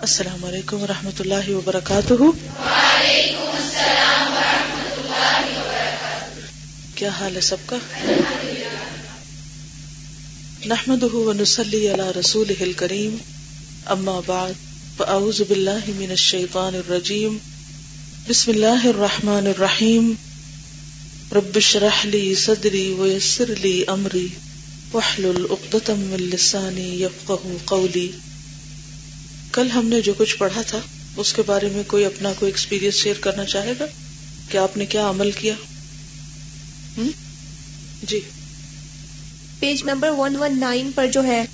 السلام علیکم و رحمۃ اللہ وبرکاتہ۔ کیا حال ہے سب کا؟ نحمد ونسلی علی رسول کریم اما بعد، فاعوذ باللہ من الشیطان الرجیم۔ بسم اللہ الرحمن الرحیم۔ رب اشرح لی صدری ویسر لی امری۔ واحلل عقدۃ من لسانی یفقهوا قولی۔ کل ہم نے جو کچھ پڑھا تھا اس کے بارے میں کوئی اپنا کوئی ایکسپیرینس شیئر کرنا چاہے گا؟ کہ آپ نے کیا عمل کیا؟ جی۔ Page number one one nine پر جو ہے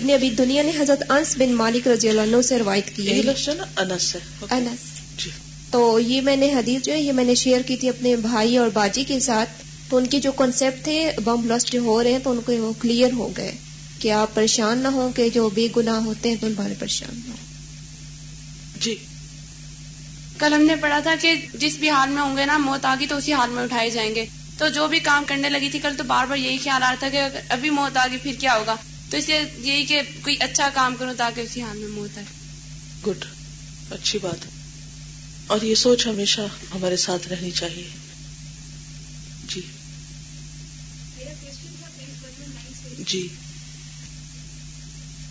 نے ابھی دنیا نے حضرت انس بن مالک رضی اللہ عنہ سے روایت کی ہے۔ لفظ ہے نا انس ہے۔ Okay. انس۔ جی۔ تو یہ میں نے حدیث جو ہے یہ میں نے شیئر کی تھی اپنے بھائی اور باجی کے ساتھ۔ تو ان کے جو کنسپٹ تھے بم بلسٹ ہو رہے ہیں تو ان کو وہ کلیئر ہو گئے۔ کہ آپ پریشان نہ ہوں کہ جو بے گناہ ہوتے ہیں تو ان بارے پریشان نہ ہوں۔ جی۔ کل ہم نے پڑھا تھا کہ جس بھی حال میں ہوں گے نا موت آگی تو اسی حال میں اٹھائے جائیں گے۔ تو جو بھی کام کرنے لگی تھی کل تو بار بار یہی خیال آ رہا تھا کہ اگر ابھی موت آ گئی پھر کیا ہوگا؟ تو اس لیے یہی کہ کوئی اچھا کام کروں تاکہ اسی حال میں موت آئے۔ گڈ۔ اچھی بات۔ ہے اور یہ سوچ ہمیشہ ہمارے ساتھ رہنی چاہیے۔ جی۔ جی۔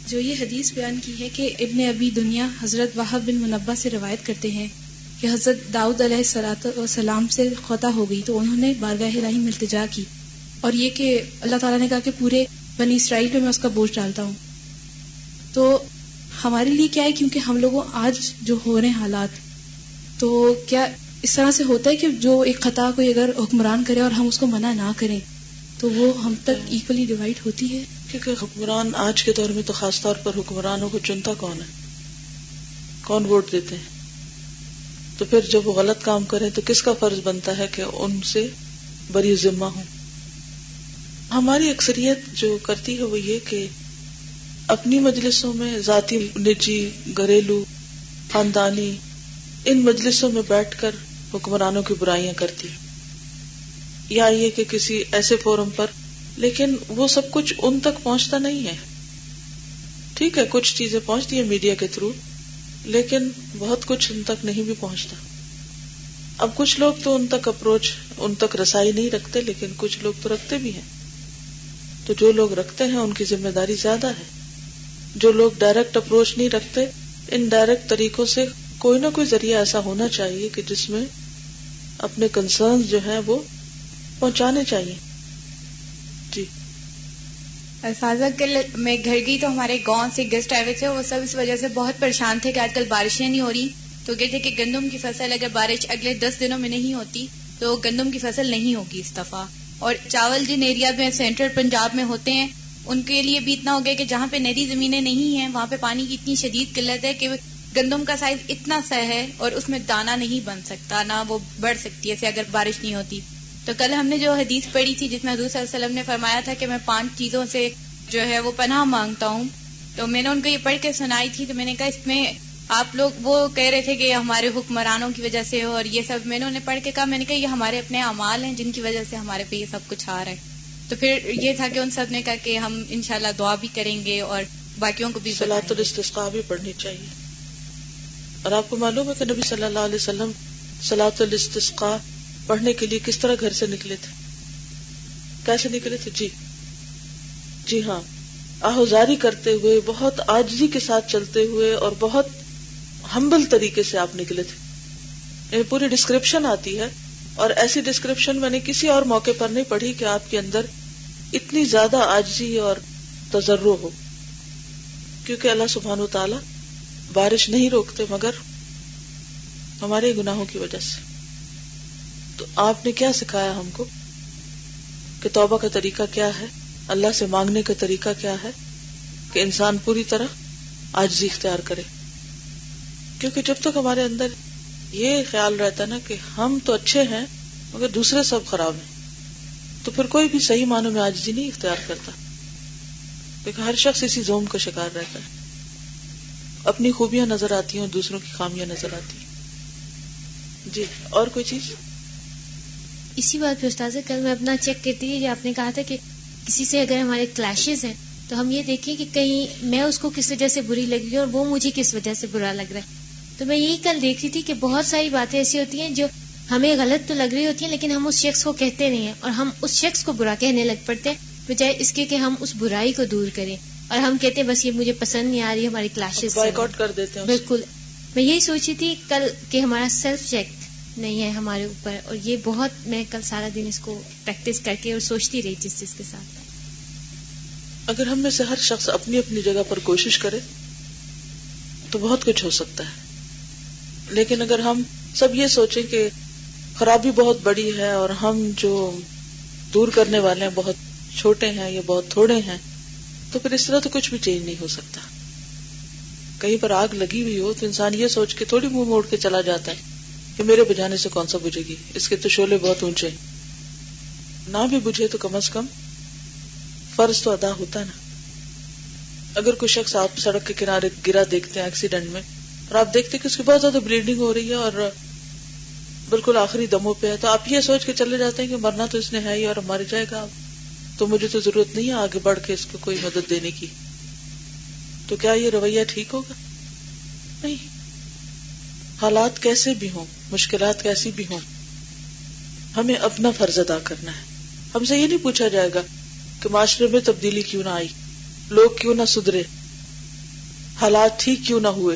جو یہ حدیث بیان کی ہے کہ ابن ابی دنیا حضرت وحب بن منبع سے روایت کرتے ہیں کہ حضرت داؤد علیہ السلاۃ والسلام سے خطا ہو گئی تو انہوں نے بارگاہ الہی میں التجا کی اور یہ کہ اللہ تعالیٰ نے کہا کہ پورے بنی اسرائیل پہ میں اس کا بوجھ ڈالتا ہوں۔ تو ہمارے لیے کیا ہے کیونکہ ہم لوگوں آج جو ہو رہے ہیں حالات، تو کیا اس طرح سے ہوتا ہے کہ جو ایک خطا کوئی اگر حکمران کرے اور ہم اس کو منع نہ کریں، تو وہ ہم تک ایکولی ڈیوائڈ ہوتی ہے؟ کیونکہ حکمران آج کے دور میں تو خاص طور پر حکمرانوں کو چنتا کون ہے؟ کون ووٹ دیتے ہیں؟ تو پھر جب وہ غلط کام کریں تو کس کا فرض بنتا ہے کہ ان سے بری ذمہ ہوں؟ ہماری اکثریت جو کرتی ہے وہ یہ کہ اپنی مجلسوں میں ذاتی نجی، گھریلو، خاندانی، ان مجلسوں میں بیٹھ کر حکمرانوں کی برائیاں کرتی یا یہ کہ کسی ایسے فورم پر لیکن وہ سب کچھ ان تک پہنچتا نہیں ہے۔ ٹھیک ہے، کچھ چیزیں پہنچتی ہیں میڈیا کے تھرو، لیکن بہت کچھ ان تک نہیں بھی پہنچتا۔ اب کچھ لوگ تو ان تک اپروچ، ان تک رسائی نہیں رکھتے، لیکن کچھ لوگ تو رکھتے بھی ہیں۔ تو جو لوگ رکھتے ہیں، ان کی ذمہ داری زیادہ ہے۔ جو لوگ ڈائریکٹ اپروچ نہیں رکھتے، ان ڈائریکٹ طریقوں سے کوئی نہ کوئی ذریعہ ایسا ہونا چاہیے کہ جس میں اپنے کنسرن جو ہیں وہ پہنچانے چاہیے۔ فاضہ کل میں گھر گئی تو ہمارے گاؤں سے گیسٹ آئے ہوئے تھے، وہ سب اس وجہ سے بہت پریشان تھے کہ آج کل بارشیں نہیں ہو رہی۔ تو کہتے کہ گندم کی فصل اگر بارش اگلے دس دنوں میں نہیں ہوتی تو گندم کی فصل نہیں ہوگی اس دفعہ۔ اور چاول جن ایریا میں سینٹرل پنجاب میں ہوتے ہیں، ان کے لیے بھی اتنا ہو گیا کہ جہاں پہ ندی زمینیں نہیں ہیں، وہاں پہ پانی کی اتنی شدید قلت ہے کہ گندم کا سائز اتنا سہ ہے اور اس میں دانا نہیں بن سکتا، نہ وہ بڑھ سکتی ہے۔ اگر بارش نہیں ہوتی تو کل ہم نے جو حدیث پڑھی تھی جس میں حضور صلی اللہ علیہ وسلم نے فرمایا تھا کہ میں پانچ چیزوں سے جو ہے وہ پناہ مانگتا ہوں تو میں نے ان کو یہ پڑھ کے سنائی تھی تو میں نے کہا اس میں آپ لوگ وہ کہہ رہے تھے کہ ہمارے حکمرانوں کی وجہ سے اور یہ سب میں نے انہیں پڑھ کے کہا میں نے کہا یہ ہمارے اپنے اعمال ہیں جن کی وجہ سے ہمارے پہ یہ سب کچھ آ رہا ہے تو پھر یہ تھا کہ ان سب نے کہا کہ ہم انشاءاللہ دعا بھی کریں گے اور باقیوں کو بھی سلاۃ۔ الاستسقاء بھی پڑھنی چاہیے اور آپ کو معلوم ہے کہ نبی صلی اللہ علیہ وسلم سلاۃ الاستسقاء پڑھنے کے لیے کس طرح گھر سے نکلے تھے؟ کیسے نکلے تھے؟ جی۔ جی ہاں۔ آہوزاری کرتے ہوئے، بہت آجزی کے ساتھ چلتے ہوئے اور بہت ہمبل طریقے سے آپ نکلے تھے۔ یعنی پوری ڈسکرپشن آتی ہے اور ایسی ڈسکرپشن میں نے کسی اور موقع پر نہیں پڑھی کہ آپ کے اندر اتنی زیادہ آجزی اور تجرو ہو۔ کیونکہ اللہ سبحان و تعالی بارش نہیں روکتے مگر ہمارے گناہوں کی وجہ سے۔ تو آپ نے کیا سکھایا ہم کو کہ توبہ کا طریقہ کیا ہے؟ اللہ سے مانگنے کا طریقہ کیا ہے کہ انسان پوری طرح آجزی اختیار کرے؟ کیونکہ جب تک ہمارے اندر یہ خیال رہتا ہے نا کہ ہم تو اچھے ہیں مگر دوسرے سب خراب ہیں، تو پھر کوئی بھی صحیح معنوں میں آجزی نہیں اختیار کرتا۔ کیونکہ ہر شخص اسی زوم کا شکار رہتا ہے۔ اپنی خوبیاں نظر آتی ہیں اور دوسروں کی خامیاں نظر آتی ہیں۔ جی اور کوئی چیز؟ اسی بات پہ استاذ کل میں اپنا چیک کرتی تھی آپ نے کہا تھا کہ کسی سے اگر ہمارے کلیشز ہیں تو ہم یہ دیکھیں کہ کہیں میں اس کو کس وجہ سے بری لگ رہی ہوں اور وہ مجھے کس وجہ سے برا لگ رہا ہے۔ تو میں یہی کل دیکھ رہی تھی کہ بہت ساری باتیں ایسی ہوتی ہیں جو ہمیں غلط تو لگ رہی ہوتی ہیں لیکن ہم اس شخص کو کہتے نہیں ہیں اور ہم اس شخص کو برا کہنے لگ پڑتے ہیں بجائے اس کے کہ ہم اس برائی کو دور کریں۔ اور ہم کہتے ہیں بس یہ مجھے پسند نہیں آ رہی ہماری کلاسز کر دیتے ہیں بالکل۔ میں یہی سوچی تھی کل کہ ہمارا سیلف چیک نہیں ہے ہمارے اوپر اور یہ بہت میں کل سارا دن اس کو پریکٹس کر کے اور سوچتی رہی جس چیز کے ساتھ۔ اگر ہم میں سے ہر شخص اپنی اپنی جگہ پر کوشش کرے، تو بہت کچھ ہو سکتا ہے۔ لیکن اگر ہم سب یہ سوچیں کہ خرابی بہت بڑی ہے اور ہم جو دور کرنے والے ہیں، بہت چھوٹے ہیں یا بہت تھوڑے ہیں، تو پھر اس طرح تو کچھ بھی چینج نہیں ہو سکتا۔ کہیں پر آگ لگی ہوئی ہو تو انسان یہ سوچ کے تھوڑی منہ موڑ کے چلا جاتا ہے۔ کہ میرے بجانے سے کون سا بجے گی؟ اس کے تو شولے بہت اونچے نہ بھی بجھے تو کم از کم فرض تو ادا ہوتا نا۔ اگر کوئی شخص آپ سڑک کے کنارے گرا دیکھتے ہیں ایکسیڈنٹ میں اور آپ دیکھتے کہ اس کی بہت زیادہ بلیڈنگ ہو رہی ہے اور بالکل آخری دموں پہ ہے، تو آپ یہ سوچ کے چلے جاتے ہیں کہ مرنا تو اس نے ہے ہی اور مر جائے گا تو مجھے تو ضرورت نہیں ہے آگے بڑھ کے اس کو کوئی مدد دینے کی۔ تو کیا یہ رویہ ٹھیک ہوگا؟ نہیں۔ حالات کیسے بھی ہوں مشکلات کیسی بھی ہوں ہمیں اپنا فرض ادا کرنا ہے۔ ہم سے یہ نہیں پوچھا جائے گا کہ معاشرے میں تبدیلی کیوں نہ آئی لوگ کیوں نہ سدھرے حالات ٹھیک کیوں نہ ہوئے۔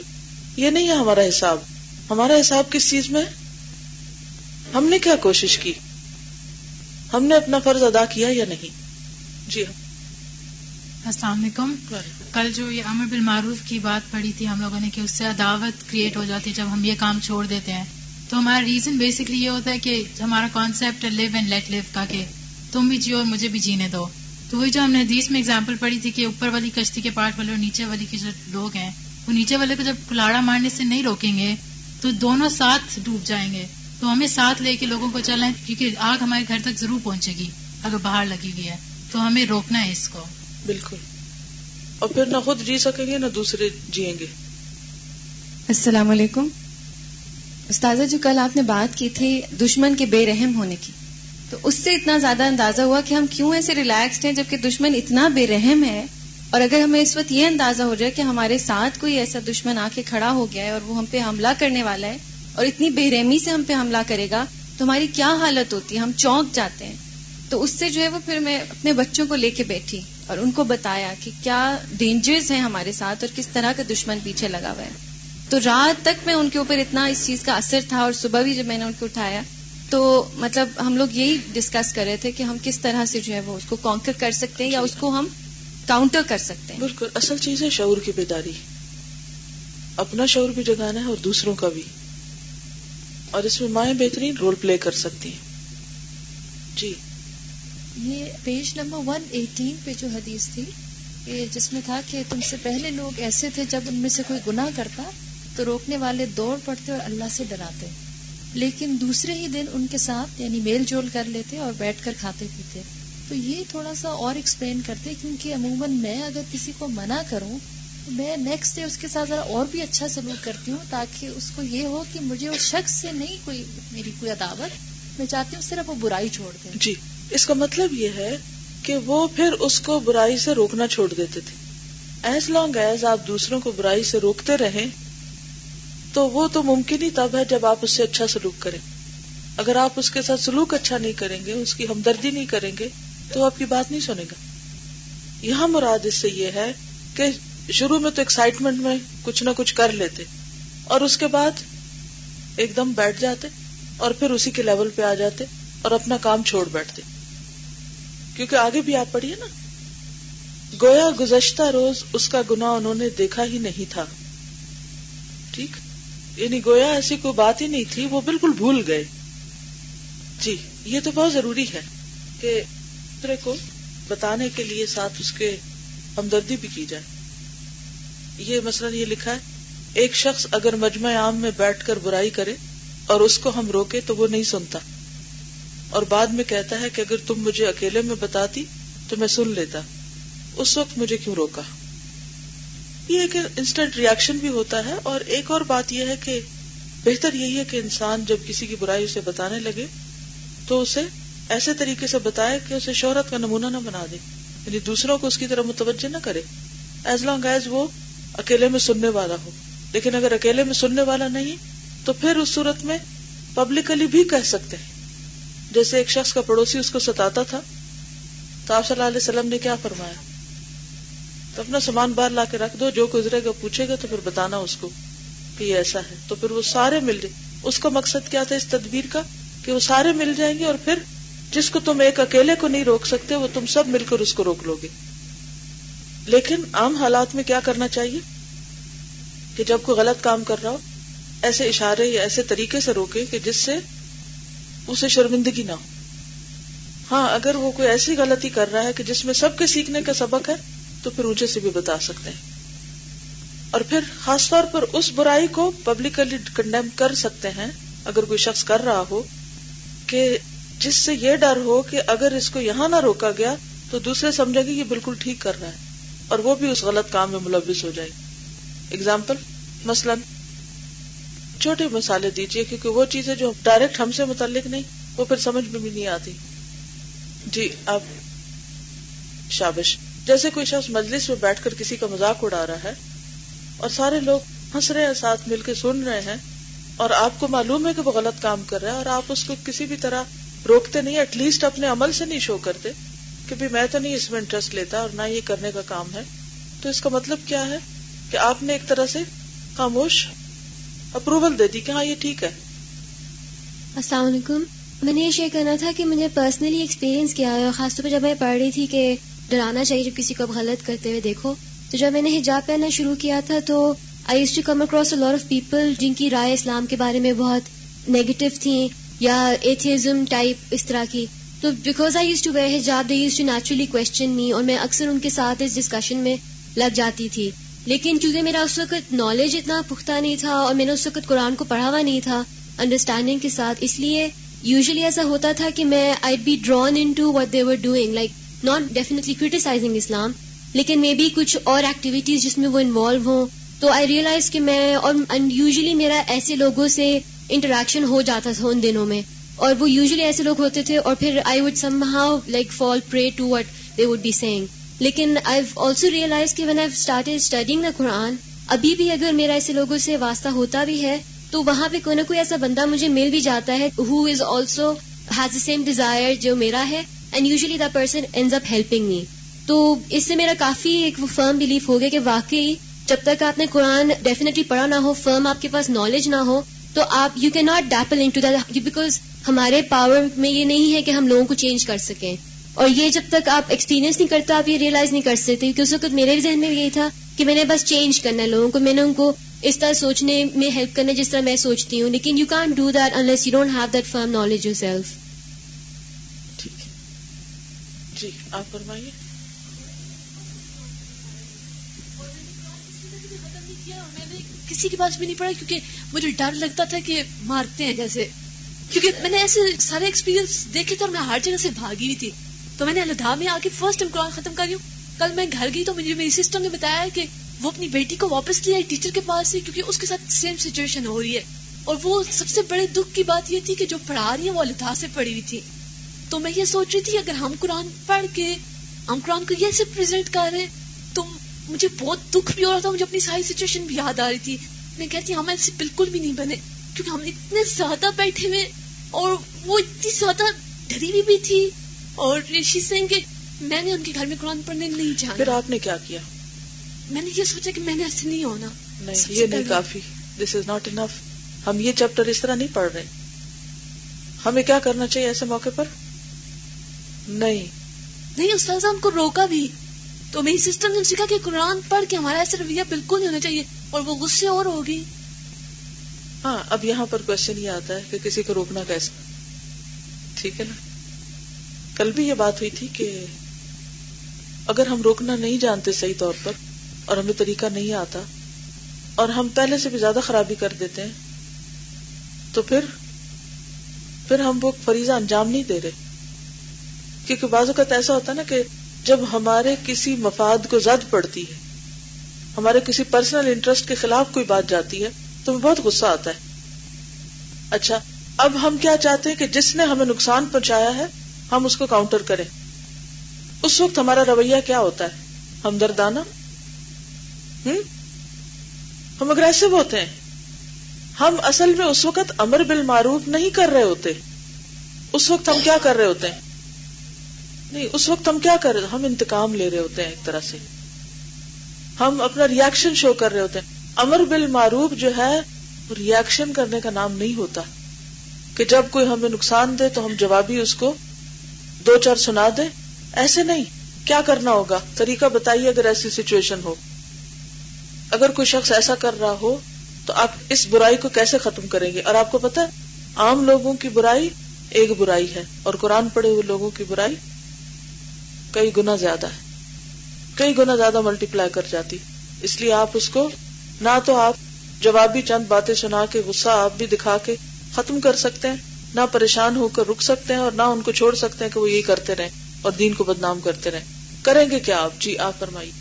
یہ نہیں ہے ہمارا حساب۔ ہمارا حساب کس چیز میں ہم نے کیا کوشش کی؟ ہم نے اپنا فرض ادا کیا یا نہیں؟ جی ہاں۔ السلام علیکم۔ کل جو یہ امر بالمعروف کی بات پڑی تھی ہم لوگوں نے کہ اس سے عداوت کریٹ ہو جاتی ہے جب ہم یہ کام چھوڑ دیتے ہیں۔ تو ہمارا ریزن بیسکلی یہ ہوتا ہے کہ ہمارا concept live and let live کا کہ تم بھی جیو اور مجھے بھی جینے دو۔ تو وہی جو ہم نے حدیث میں اگزامپل پڑھی تھی کہ اوپر والی کشتی کے پارٹ والے اور نیچے والی کے جو لوگ ہیں، وہ نیچے والے کو جب کلاڑا مارنے سے نہیں روکیں گے، تو دونوں ساتھ ڈوب جائیں گے۔ تو ہمیں ساتھ لے کے لوگوں کو چلیں کیونکہ آگ ہمارے گھر تک ضرور پہنچے گی، اگر باہر لگی ہوئی ہے۔ تو ہمیں روکنا ہے اس کو۔ بالکل۔ اور پھر نہ خود جی سکیں گے نہ دوسرے جیئیں گے۔ السلام علیکم۔ استاذہ جو کل آپ نے بات کی تھی دشمن کے بے رحم ہونے کی۔ تو اس سے اتنا زیادہ اندازہ ہوا کہ ہم کیوں ایسے ریلیکسڈ ہیں جبکہ دشمن اتنا بے رحم ہے۔ اور اگر ہمیں اس وقت یہ اندازہ ہو جائے کہ ہمارے ساتھ کوئی ایسا دشمن آ کے کھڑا ہو گیا ہے اور وہ ہم پہ حملہ کرنے والا ہے اور اتنی بے رحمی سے ہم پہ حملہ کرے گا، تو ہماری کیا حالت ہوتی؟ ہے ہم چونک جاتے ہیں۔ تو اس سے جو ہے وہ پھر میں اپنے بچوں کو لے کے بیٹھی۔ اور ان کو بتایا کہ کیا ڈینجرز ہیں ہمارے ساتھ اور کس طرح کا دشمن پیچھے لگا ہوا ہے۔ تو رات تک میں ان کے اوپر اتنا اس چیز کا اثر تھا اور صبح بھی جب میں نے ان کو اٹھایا تو مطلب ہم لوگ یہی ڈسکس کر رہے تھے کہ ہم کس طرح سے جو ہے وہ اس کو کانکر کر سکتے ہیں یا اس کو ہم کاؤنٹر کر سکتے ہیں۔ بالکل، اصل چیز ہے شعور کی بیداری۔ اپنا شعور بھی جگانا ہے اور دوسروں کا بھی۔ اور اس میں مائیں بہترین رول پلے کر سکتی ہیں۔ جی۔ یہ پیج نمبر ون ایٹین پہ جو حدیث تھی جس میں تھا کہ تم سے پہلے لوگ ایسے تھے جب ان میں سے کوئی گناہ کرتا تو روکنے والے دوڑ پڑتے اور اللہ سے ڈراتے۔ لیکن دوسرے ہی دن ان کے ساتھ یعنی میل جول کر لیتے اور بیٹھ کر کھاتے پیتے۔ تو یہ تھوڑا سا اور ایکسپلین کرتے، کیونکہ عموماً میں اگر کسی کو منع کروں تو میں نیکسٹ ڈے اس کے ساتھ ذرا اور بھی اچھا سلوک کرتی ہوں تاکہ اس کو یہ ہو کہ مجھے اس شخص سے نہیں کوئی، میری کوئی عداوت، میں چاہتی ہوں صرف وہ برائی چھوڑ دیں جی۔ اس کا مطلب یہ ہے کہ وہ پھر اس کو برائی سے روکنا چھوڑ دیتے تھے۔ ایز لانگ ایز آپ دوسروں کو برائی سے روکتے رہیں، تو وہ تو ممکن ہی تب ہے جب آپ اس سے اچھا سلوک کریں۔ اگر آپ اس کے ساتھ سلوک اچھا نہیں کریں گے، اس کی ہمدردی نہیں کریں گے، تو آپ کی بات نہیں سنے گا۔ یہاں مراد اس سے یہ ہے کہ شروع میں تو ایکسائٹمنٹ میں کچھ نہ کچھ کر لیتے، اور اس کے بعد ایک دم بیٹھ جاتے، اور پھر اسی کے لیول پہ آ جاتے، اور اپنا کام چھوڑ بیٹھتے۔ کیونکہ آگے بھی آپ پڑھیے نا۔ گویا گزشتہ روز اس کا گنا انہوں نے دیکھا ہی نہیں تھا۔ ٹھیک؟ یعنی گویا ایسی کوئی بات ہی نہیں تھی، وہ بالکل بھول گئے۔ جی یہ تو بہت ضروری ہے کہ دوسرے کو بتانے کے لیے ساتھ اس کے ہمدردی بھی کی جائے۔ یہ مثلا یہ لکھا ہے، ایک شخص اگر مجمع عام میں بیٹھ کر برائی کرے اور اس کو ہم روکے تو وہ نہیں سنتا۔ اور بعد میں کہتا ہے کہ اگر تم مجھے اکیلے میں بتاتی تو میں سن لیتا۔ اس وقت مجھے کیوں روکا؟ یہ ایک انسٹنٹ ریئیکشن بھی ہوتا ہے اور ایک اور بات یہ ہے کہ بہتر یہی ہے کہ انسان جب کسی کی برائی اسے بتانے لگے تو اسے ایسے طریقے سے بتائے کہ اسے شہرت کا نمونہ نہ بنا دے۔ یعنی دوسروں کو اس کی طرح متوجہ نہ کرے۔ ایز لانگ ایز وہ اکیلے میں سننے والا ہو۔ لیکن اگر اکیلے میں سننے والا نہیں تو پھر اس صورت میں پبلکلی بھی کہہ سکتے ہیں۔ جیسے ایک شخص کا پڑوسی اس کو ستاتا تھا، تو آپ صلی اللہ علیہ وسلم نے کیا فرمایا؟ تو اپنا سامان باہر لا کے رکھ دو، جو گزرے گا پوچھے گا، تو پھر بتانا اس کو کہ یہ ایسا ہے۔ تو پھر وہ سارے مل جائیں۔ اس کا مقصد کیا تھا اس تدبیر کا؟ کہ وہ سارے مل جائیں گے اور پھر جس کو تم ایک اکیلے کو نہیں روک سکتے، وہ تم سب مل کر اس کو روک لو گے۔ لیکن عام حالات میں کیا کرنا چاہیے؟ کہ جب کوئی غلط کام کر رہا ہو، ایسے اشارے یا ایسے طریقے سے روکے کہ جس سے اسے شرمندگی نہ ہو۔ ہاں اگر وہ کوئی ایسی غلطی کر رہا ہے کہ جس میں سب کے سیکھنے کا سبق ہے، تو پھر اونچے سے بھی بتا سکتے ہیں۔ اور پھر خاص طور پر اس برائی کو پبلکلی کنڈیم کر سکتے ہیں، اگر کوئی شخص کر رہا ہو، کہ جس سے یہ ڈر ہو کہ اگر اس کو یہاں نہ روکا گیا، تو دوسرے سمجھے گے یہ بالکل ٹھیک کر رہا ہے اور وہ بھی اس غلط کام میں ملوث ہو جائے۔ اگزامپل مثلاً چھوٹے مسالے دیجیے کیونکہ وہ چیزیں جو ڈائریکٹ ہم سے متعلق نہیں، وہ پھر سمجھ میں بھی نہیں آتی۔ جی اب شابش، جیسے کوئی شخص مجلس میں بیٹھ کر کسی کا مذاق اڑا رہا ہے اور سارے لوگ ہنس رہے ہیں، ساتھ مل کے سن رہے ہیں اور آپ کو معلوم ہے کہ وہ غلط کام کر رہا ہے اور آپ اس کو کسی بھی طرح روکتے نہیں ایٹ لیسٹ اپنے عمل سے نہیں شو کرتے کہ بھی میں تو نہیں اس میں انٹرسٹ لیتا اور نہ یہ کرنے کا کام ہے۔ تو اس کا مطلب کیا ہے؟ کہ آپ نے ایک طرح سے خاموش اپروول دے دی کہ ہاں یہ ٹھیک ہے۔ السلام علیکم۔ میں نے یہ شیئر کرنا تھا کہ مجھے پرسنلی ایکسپیرینس کیا ہے خاص طور پہ جب میں پڑھ رہی تھی کہ ڈرانا چاہیے جب کسی کو غلط کرتے ہوئے دیکھو، تو جب میں نے حجاب پہننا شروع کیا تھا تو I used to come across lot of people جن کی رائے اسلام کے بارے میں بہت نیگیٹو تھیں یا ایتھیزم ٹائپ اس طرح کی۔ تو because I used to wear حجاب they used to naturally question me اور میں اکثر ان کے ساتھ اس ڈسکشن میں لگ جاتی تھی۔ لیکن چونکہ میرا اس وقت نالج اتنا پختہ نہیں تھا اور میں نے اس وقت قرآن کو پڑھا ہوا نہیں تھا انڈرسٹینڈنگ کے ساتھ، اس لیے یوزلی ایسا ہوتا تھا کہ میں I be drawn in to what they were doing like not definitely criticizing Islam لیکن مے بی کچھ اور ایکٹیویٹیز جس میں وہ انوالو ہوں۔ تو آئی ریئلائز کہ میں، اور یوزلی میرا ایسے لوگوں سے انٹریکشن ہو جاتا تھا ان دنوں میں۔ اور وہ یوزلی ایسے لوگ ہوتے تھے اور پھر I would sum how like fall prey to what they would be saying لیکن آئی آلسو ریئلائز کہ when I start studying the Quran ابھی بھی اگر میرا ایسے لوگوں سے واسطہ ہوتا بھی ہے، تو وہاں پہ کوئی نہ کوئی ایسا بندہ مجھے مل بھی جاتا ہے who is also has the same desire جو میرا ہے and usually the person end up helping me تو اس سے میرا کافی ایک فرم بلیف ہو گیا کہ واقعی جب تک آپ نے قرآن ڈیفینیٹلی پڑھا نہ ہو فرم آپ کے پاس نالج نہ ہو، تو آپ you can not delve into because ہمارے پاور میں یہ نہیں ہے کہ ہم لوگوں کو چینج کر سکیں۔ اور یہ جب تک آپ ایکسپیرینس نہیں کرتے آپ یہ ریئلائز نہیں کر سکتے کیونکہ اس وقت میرے ذہن میں یہی تھا کہ میں نے بس چینج کرنا ہے لوگوں کو میں نے ان کو اس طرح سوچنے میں ہیلپ کرنا جس طرح میں سوچتی ہوں۔ لیکن you can do that unless you don't have that firm knowledge yourself جی آپ فرمائیے۔ کسی کے پاس بھی نہیں پڑا کیونکہ مجھے ڈر لگتا تھا کہ مارتے ہیں جیسے۔ کیونکہ میں نے ایسے سارے ایکسپیرینس دیکھے تھے اور میں ہر جگہ سے بھاگی ہوئی تھی۔ تو میں نے اللہ میں آ کے فرسٹ ٹائم ختم کر رہی ہوں۔ کل میں گھر گئی تو مجھے میری سسٹر نے بتایا کہ وہ اپنی بیٹی کو واپس لیا ٹیچر کے پاس سے کیونکہ اس کے ساتھ سیم سچویشن ہو رہی ہے۔ اور وہ سب سے بڑے دکھ کی بات یہ تھی کہ جو پڑھا رہی ہے وہ اللہ سے پڑھی ہوئی تھی تو میں یہ سوچ رہی تھی، اگر ہم قرآن پڑھ کے ہم قرآن کو یہ سے پریزنٹ کر رہے تو مجھے بہت دکھ بھی ہو رہا تھا، مجھے اپنی ساری سچویشن بھی یاد آ رہی تھی۔ میں کہتی ہم ایسے بالکل بھی نہیں بنے، کیونکہ ہم اتنے زیادہ بیٹھے ہوئے اور وہ اتنی زیادہ ڈری ہوئی بھی تھی۔ اور سنگھ کہ میں نے ان کے گھر میں قرآن پڑھنے نہیں جانا۔ پھر آپ نے کیا کیا؟ میں نے یہ سوچا کہ میں نے ایسے نہیں ہونا۔ نہیں یہ نہیں کافی۔ دس از ناٹ انف ہم یہ چیپٹر اس طرح نہیں پڑھ رہے۔ ہمیں کیا کرنا چاہیے ایسے موقع پر؟ نہیں۔ نہیں استاذہ ان کو روکا بھی۔ تو میری سسٹر نے سیکھا کہ قرآن پڑھ کے ہمارا ایسا رویہ بالکل نہیں ہونا چاہیے اور وہ غصے اور ہوگی۔ ہاں اب یہاں پر کوشچن یہ آتا ہے کہ کسی کو روکنا کیسا ٹھیک ہے نا؟ کل بھی یہ بات ہوئی تھی کہ اگر ہم روکنا نہیں جانتے صحیح طور پر اور ہمیں طریقہ نہیں آتا اور ہم پہلے سے بھی زیادہ خرابی کر دیتے ہیں، تو پھر پھر ہم وہ فریضہ انجام نہیں دے رہے۔ کیونکہ بعض اوقات ایسا ہوتا ہے نا کہ جب ہمارے کسی مفاد کو زد پڑتی ہے، ہمارے کسی پرسنل انٹرسٹ کے خلاف کوئی بات جاتی ہے، تو ہمیں بہت غصہ آتا ہے۔ اچھا اب ہم کیا چاہتے ہیں کہ جس نے ہمیں نقصان پہنچایا ہے ہم اس کو کاؤنٹر کریں۔ اس وقت ہمارا رویہ کیا ہوتا ہے؟ ہمدردانہ؟ ہم؟ ہم اگریسو ہوتے ہیں۔ ہم اصل میں اس وقت امر بل معروف نہیں کر رہے ہوتے۔ اس وقت ہم کیا کر رہے ہوتے ہیں؟ نہیں، اس وقت ہم کیا کر رہے ہم انتقام لے رہے ہوتے ہیں ایک طرح سے۔ ہم اپنا ریئیکشن شو کر رہے ہوتے ہیں۔ امر بل معروف جو ہے ریئیکشن کرنے کا نام نہیں ہوتا۔ کہ جب کوئی ہمیں نقصان دے تو ہم جوابی اس کو دو چار سنا دیں ایسے نہیں، کیا کرنا ہوگا؟ طریقہ بتائیے اگر ایسی سچویشن ہو۔ اگر کوئی شخص ایسا کر رہا ہو، تو آپ اس برائی کو کیسے ختم کریں گے؟ اور آپ کو پتا عام لوگوں کی برائی ایک برائی ہے، اور قرآن پڑھے ہوئے لوگوں کی برائی کئی گنا زیادہ ہے۔ کئی گنا زیادہ ملٹی پلائی کر جاتی۔ اس لیے آپ اس کو نہ تو آپ جوابی چند باتیں سنا کے، غصہ آپ بھی دکھا کے ختم کر سکتے ہیں۔ نہ پریشان ہو کر رک سکتے ہیں اور نہ ان کو چھوڑ سکتے ہیں کہ وہ یہی کرتے رہیں اور دین کو بدنام کرتے رہیں۔ کریں گے کیا آپ؟ جی آپ فرمائیے۔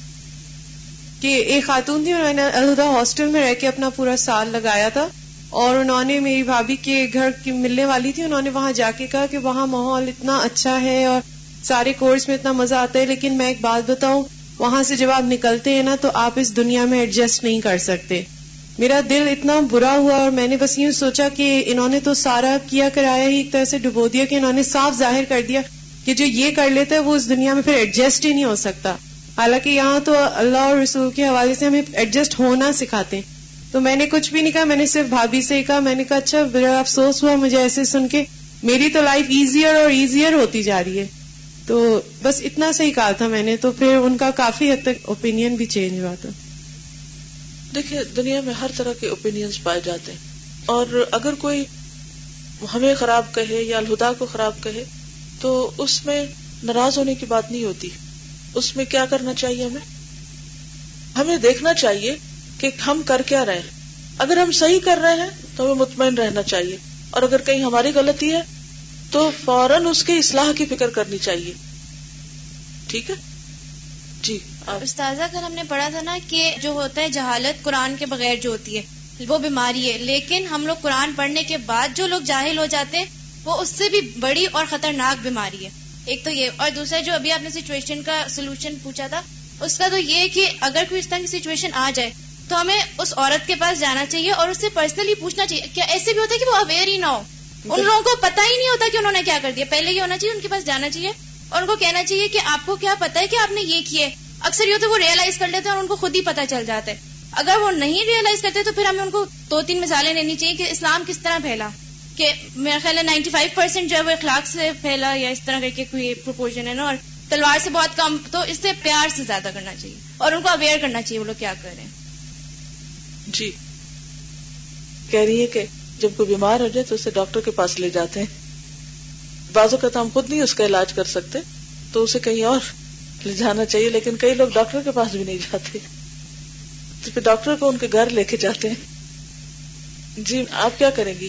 کہ ایک خاتون تھی میں نے الہدا ہاسٹل میں رہ کے اپنا پورا سال لگایا تھا اور انہوں نے میری بھابھی کے گھر کی ملنے والی تھی۔ انہوں نے وہاں جا کے کہا کہ وہاں ماحول اتنا اچھا ہے اور سارے کورس میں اتنا مزہ آتا ہے، لیکن میں ایک بات بتاؤں، وہاں سے جب آپ نکلتے ہیں نا تو آپ اس دنیا میں ایڈجسٹ نہیں کر سکتے۔ میرا دل اتنا برا ہوا اور میں نے بس یوں سوچا کہ انہوں نے تو سارا کیا کرایا ہی ایک طرح سے ڈبو دیا کہ انہوں نے صاف ظاہر کر دیا کہ جو یہ کر لیتا ہے وہ اس دنیا میں پھر ایڈجسٹ ہی نہیں ہو سکتا۔ حالانکہ یہاں تو اللہ اور رسول کے حوالے سے ہمیں ایڈجسٹ ہونا سکھاتے ہیں۔ تو میں نے کچھ بھی نہیں کہا، میں نے صرف بھابھی سے ہی کہا، میں نے کہا اچھا بڑا افسوس ہوا مجھے ایسے سن کے۔ میری تو لائف ایزیئر اور ایزیئر ہوتی جا رہی ہے۔ تو بس اتنا صحیح کہا تھا میں نے، تو پھر ان کا کافی حد تک اوپینین بھی چینج ہوا تھا۔ دیکھیے، دنیا میں ہر طرح کے اوپینینس پائے جاتے ہیں۔ اور اگر کوئی ہمیں خراب کہے یا الہدا کو خراب کہے، تو اس میں ناراض ہونے کی بات نہیں ہوتی۔ اس میں کیا کرنا چاہیے ہمیں؟ ہمیں دیکھنا چاہیے کہ ہم کر کیا رہے ہیں۔ اگر ہم صحیح کر رہے ہیں، تو ہمیں مطمئن رہنا چاہیے۔ اور اگر کہیں ہماری غلطی ہے، تو فوراً اس کی اصلاح کی فکر کرنی چاہیے۔ ٹھیک ہے؟ جی۔ استاذہ کل ہم نے پڑھا تھا نا کہ جو ہوتا ہے جہالت قرآن کے بغیر جو ہوتی ہے وہ بیماری ہے۔ لیکن ہم لوگ قرآن پڑھنے کے بعد جو لوگ جاہل ہو جاتے ہیں وہ اس سے بھی بڑی اور خطرناک بیماری ہے۔ ایک تو یہ اور دوسرا جو ابھی آپ نے سچویشن کا سولوشن پوچھا تھا اس کا تو یہ کہ اگر کوئی اس طرح کی سچویشن آ جائے تو ہمیں اس عورت کے پاس جانا چاہیے اور اس سے پرسنلی پوچھنا چاہیے۔ کیا ایسے بھی ہوتا ہے کہ وہ اویئر ہی نہ ہو؟ ان لوگوں کو پتا ہی نہیں ہوتا کہ انہوں نے کیا کر دیا۔ پہلے یہ ہونا چاہیے ان کے پاس جانا چاہیے اور ان کو کہنا چاہیے کہ آپ کو کیا پتا ہے کہ آپ نے یہ کیے اکثر یہ ہوتا ہے وہ ریئلائز کر لیتے ہیں اور ان کو خود ہی پتا چل جاتا ہے۔ اگر وہ نہیں ریئلائز کرتے تو پھر ہمیں ان کو دو تین مثالیں لینی چاہیے کہ اسلام کس طرح پھیلا۔ کہ میرا خیال ہے نائنٹی فائیو پرسینٹ جو ہے وہ اخلاق سے پھیلا یا اس طرح کر کے کوئی پروپوزن ہے نا، اور تلوار سے بہت کم، تو اس سے پیار سے زیادہ کرنا چاہیے۔ اور ان کو اویئر کرنا چاہیے وہ لوگ کیا کر رہے ہیں۔ جی۔ کہہ رہی ہے کہ جب کوئی بیمار ہو جائے تو اسے ڈاکٹر کے پاس لے جاتے ہیں۔ بازو کا تو ہم خود نہیں اس کا علاج کر سکتے، تو اسے کہیں اور لے جانا چاہیے لیکن کئی لوگ ڈاکٹر کے پاس بھی نہیں جاتے۔ تو پھر ڈاکٹر کو ان کے گھر لے کے جاتے ہیں۔ جی آپ کیا کریں گی؟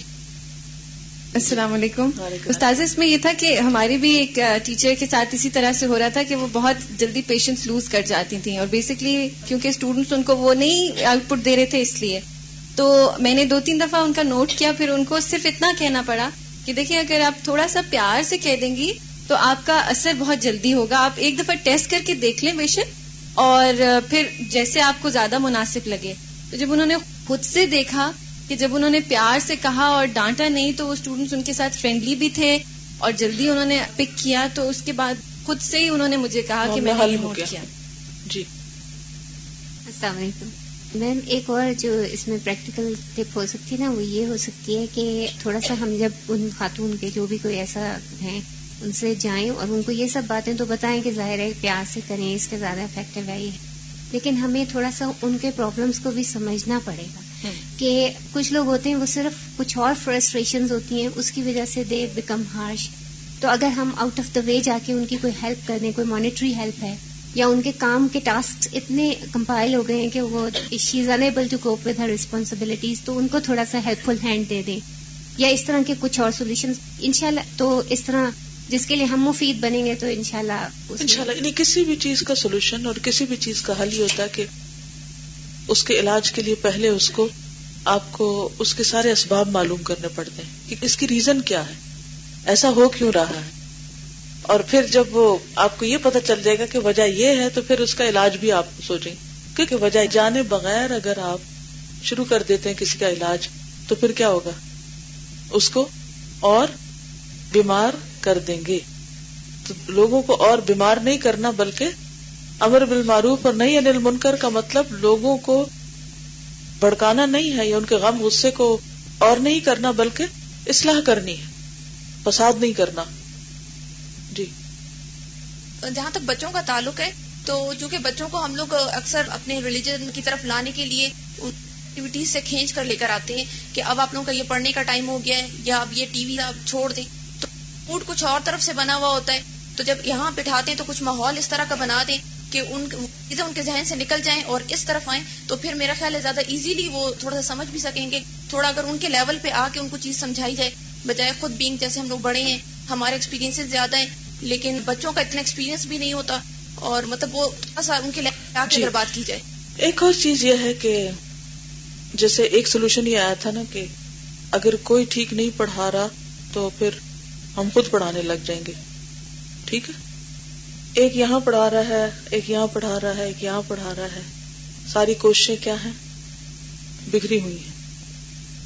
السلام علیکم۔ استاذ اس میں یہ تھا کہ ہماری بھی ایک ٹیچر کے ساتھ اسی طرح سے ہو رہا تھا کہ وہ بہت جلدی پیشنس لوز کر جاتی تھیں اور بیسکلی کیونکہ اسٹوڈینٹس ان کو وہ نہیں آؤٹ پٹ دے رہے تھے اس لیے۔ تو میں نے دو تین دفعہ ان کا نوٹ کیا پھر ان کو صرف اتنا کہنا پڑا کہ دیکھیں اگر آپ تھوڑا سا پیار سے کہہ دیں گی تو آپ کا اثر بہت جلدی ہوگا۔ آپ ایک دفعہ ٹیسٹ کر کے دیکھ لیں بیشک۔ اور پھر جیسے آپ کو زیادہ مناسب لگے۔ تو جب انہوں نے خود سے دیکھا کہ جب انہوں نے پیار سے کہا اور ڈانٹا نہیں تو وہ اسٹوڈینٹس ان کے ساتھ فرینڈلی بھی تھے اور جلدی انہوں نے پک کیا تو اس کے بعد خود سے ہی انہوں نے مجھے کہا کہ میں نوٹ کیا۔ جی۔ السلام علیکم۔ میم ایک اور جو اس میں پریکٹیکل ٹپ ہو سکتی ہے نا وہ یہ ہو سکتی ہے کہ تھوڑا سا ہم جب ان خاتون کے جو بھی کوئی ایسا ہیں ان سے جائیں اور ان کو یہ سب باتیں تو بتائیں کہ ظاہر ہے پیار سے کریں اس کا زیادہ افیکٹو ہے یہ۔ لیکن ہمیں تھوڑا سا ان کے پرابلمس کو بھی سمجھنا پڑے گا کہ کچھ لوگ ہوتے ہیں وہ صرف کچھ اور فرسٹریشن ہوتی ہیں اس کی وجہ سے دے بیکم ہارش تو اگر ہم آؤٹ آف دا وے جا کے ان کی کوئی ہیلپ کر دیں کوئی مانیٹری ہیلپ ہے یا ان کے کام کے ٹاسک اتنے کمپائل ہو گئے ہیں کہ وہ she is unable to cope with her responsibilities تو ان کو تھوڑا سا ہیلپ فل ہینڈ دے دیں۔ یا اس طرح کے کچھ اور سولوشن انشاءاللہ تو اس طرح جس کے لیے ہم مفید بنیں گے تو انشاءاللہ انشاءاللہ یعنی کسی بھی چیز کا سولوشن اور کسی بھی چیز کا حل ہی ہوتا ہے کہ اس کے علاج کے لیے پہلے اس کو، آپ کو اس کے سارے اسباب معلوم کرنے پڑتے ہیں کہ اس کی ریزن کیا ہے، ایسا ہو کیوں رہا ہے؟ اور پھر جب وہ آپ کو یہ پتا چل جائے گا کہ وجہ یہ ہے تو پھر اس کا علاج بھی آپ سوچیں۔ کیونکہ وجہ جانے بغیر اگر آپ شروع کر دیتے ہیں کسی کا علاج تو پھر کیا ہوگا؟ اس کو اور بیمار کر دیں گے۔ تو لوگوں کو اور بیمار نہیں کرنا، بلکہ امر بالمعروف اور نہیں انل منکر کا مطلب لوگوں کو بڑکانا نہیں ہے یا ان کے غم، غصے کو اور نہیں کرنا، بلکہ اصلاح کرنی ہے، فساد نہیں کرنا۔ جی۔ جہاں تک بچوں کا تعلق ہے، تو چونکہ بچوں کو ہم لوگ اکثر اپنے ریلیجن کی طرف لانے کے لیے ایکٹیویٹیز سے کھینچ کر لے کر آتے ہیں کہ اب آپ لوگوں کا یہ پڑھنے کا ٹائم ہو گیا ہے، یا اب یہ ٹی وی آپ چھوڑ دیں۔ موڈ کچھ اور طرف سے بنا ہوا ہوتا ہے۔ تو جب یہاں بٹھاتے ہیں تو کچھ ماحول اس طرح کا بنا دیں کہ ان چیزیں ان کے ذہن سے نکل جائیں اور اس طرف آئیں تو پھر میرا خیال ہے زیادہ ایزیلی وہ تھوڑا سا سمجھ بھی سکیں گے۔ تھوڑا اگر ان کے لیول پہ آ کے ان کو چیز سمجھائی جائے بجائے خود بینگ جیسے ہم لوگ بڑے ہیں ہمارے ایکسپیرینس زیادہ ہیں لیکن بچوں کا اتنا ایکسپیرینس بھی نہیں ہوتا۔ اور مطلب وہ تھوڑا سا ان کے لیول جی۔ اگر بات کی جائے۔ ایک اور چیز یہ ہے کہ جیسے ایک سولوشن یہ آیا تھا نا کہ اگر کوئی ٹھیک نہیں پڑھا رہا تو پھر ہم خود پڑھانے لگ جائیں گے۔ ٹھیک ہے؟ ایک یہاں پڑھا رہا ہے، ایک یہاں پڑھا رہا ہے، ایک یہاں پڑھا رہا ہے۔ ساری کوششیں کیا ہیں؟ بگڑی ہوئی ہیں۔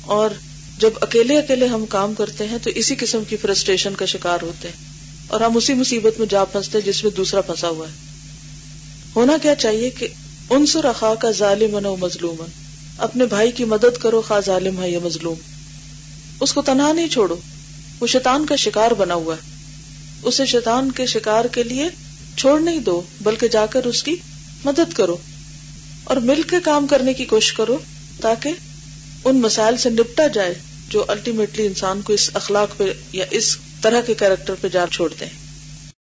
اور جب اکیلے اکیلے ہم کام کرتے ہیں تو اسی قسم کی فرسٹریشن کا شکار ہوتے ہیں۔ اور ہم اسی مصیبت میں جا پھنستے ہیں جس میں دوسرا پھنسا ہوا ہے۔ ہونا کیا چاہیے کہ ان سے رخا کا ظالم و مظلوم اپنے بھائی کی مدد کرو، خواہ ظالم ہے یا مظلوم۔ اس کو تنہا نہیں چھوڑو۔ وہ شیطان کا شکار بنا ہوا ہے۔ اسے شیطان کے شکار کے لیے چھوڑ نہیں دو، بلکہ جا کر اس کی مدد کرو اور مل کے کام کرنے کی کوشش کرو تاکہ ان مسائل سے نپٹا جائے جو الٹیمیٹلی انسان کو اس اخلاق پہ یا اس طرح کے کیریکٹر پہ جا چھوڑتے ہیں۔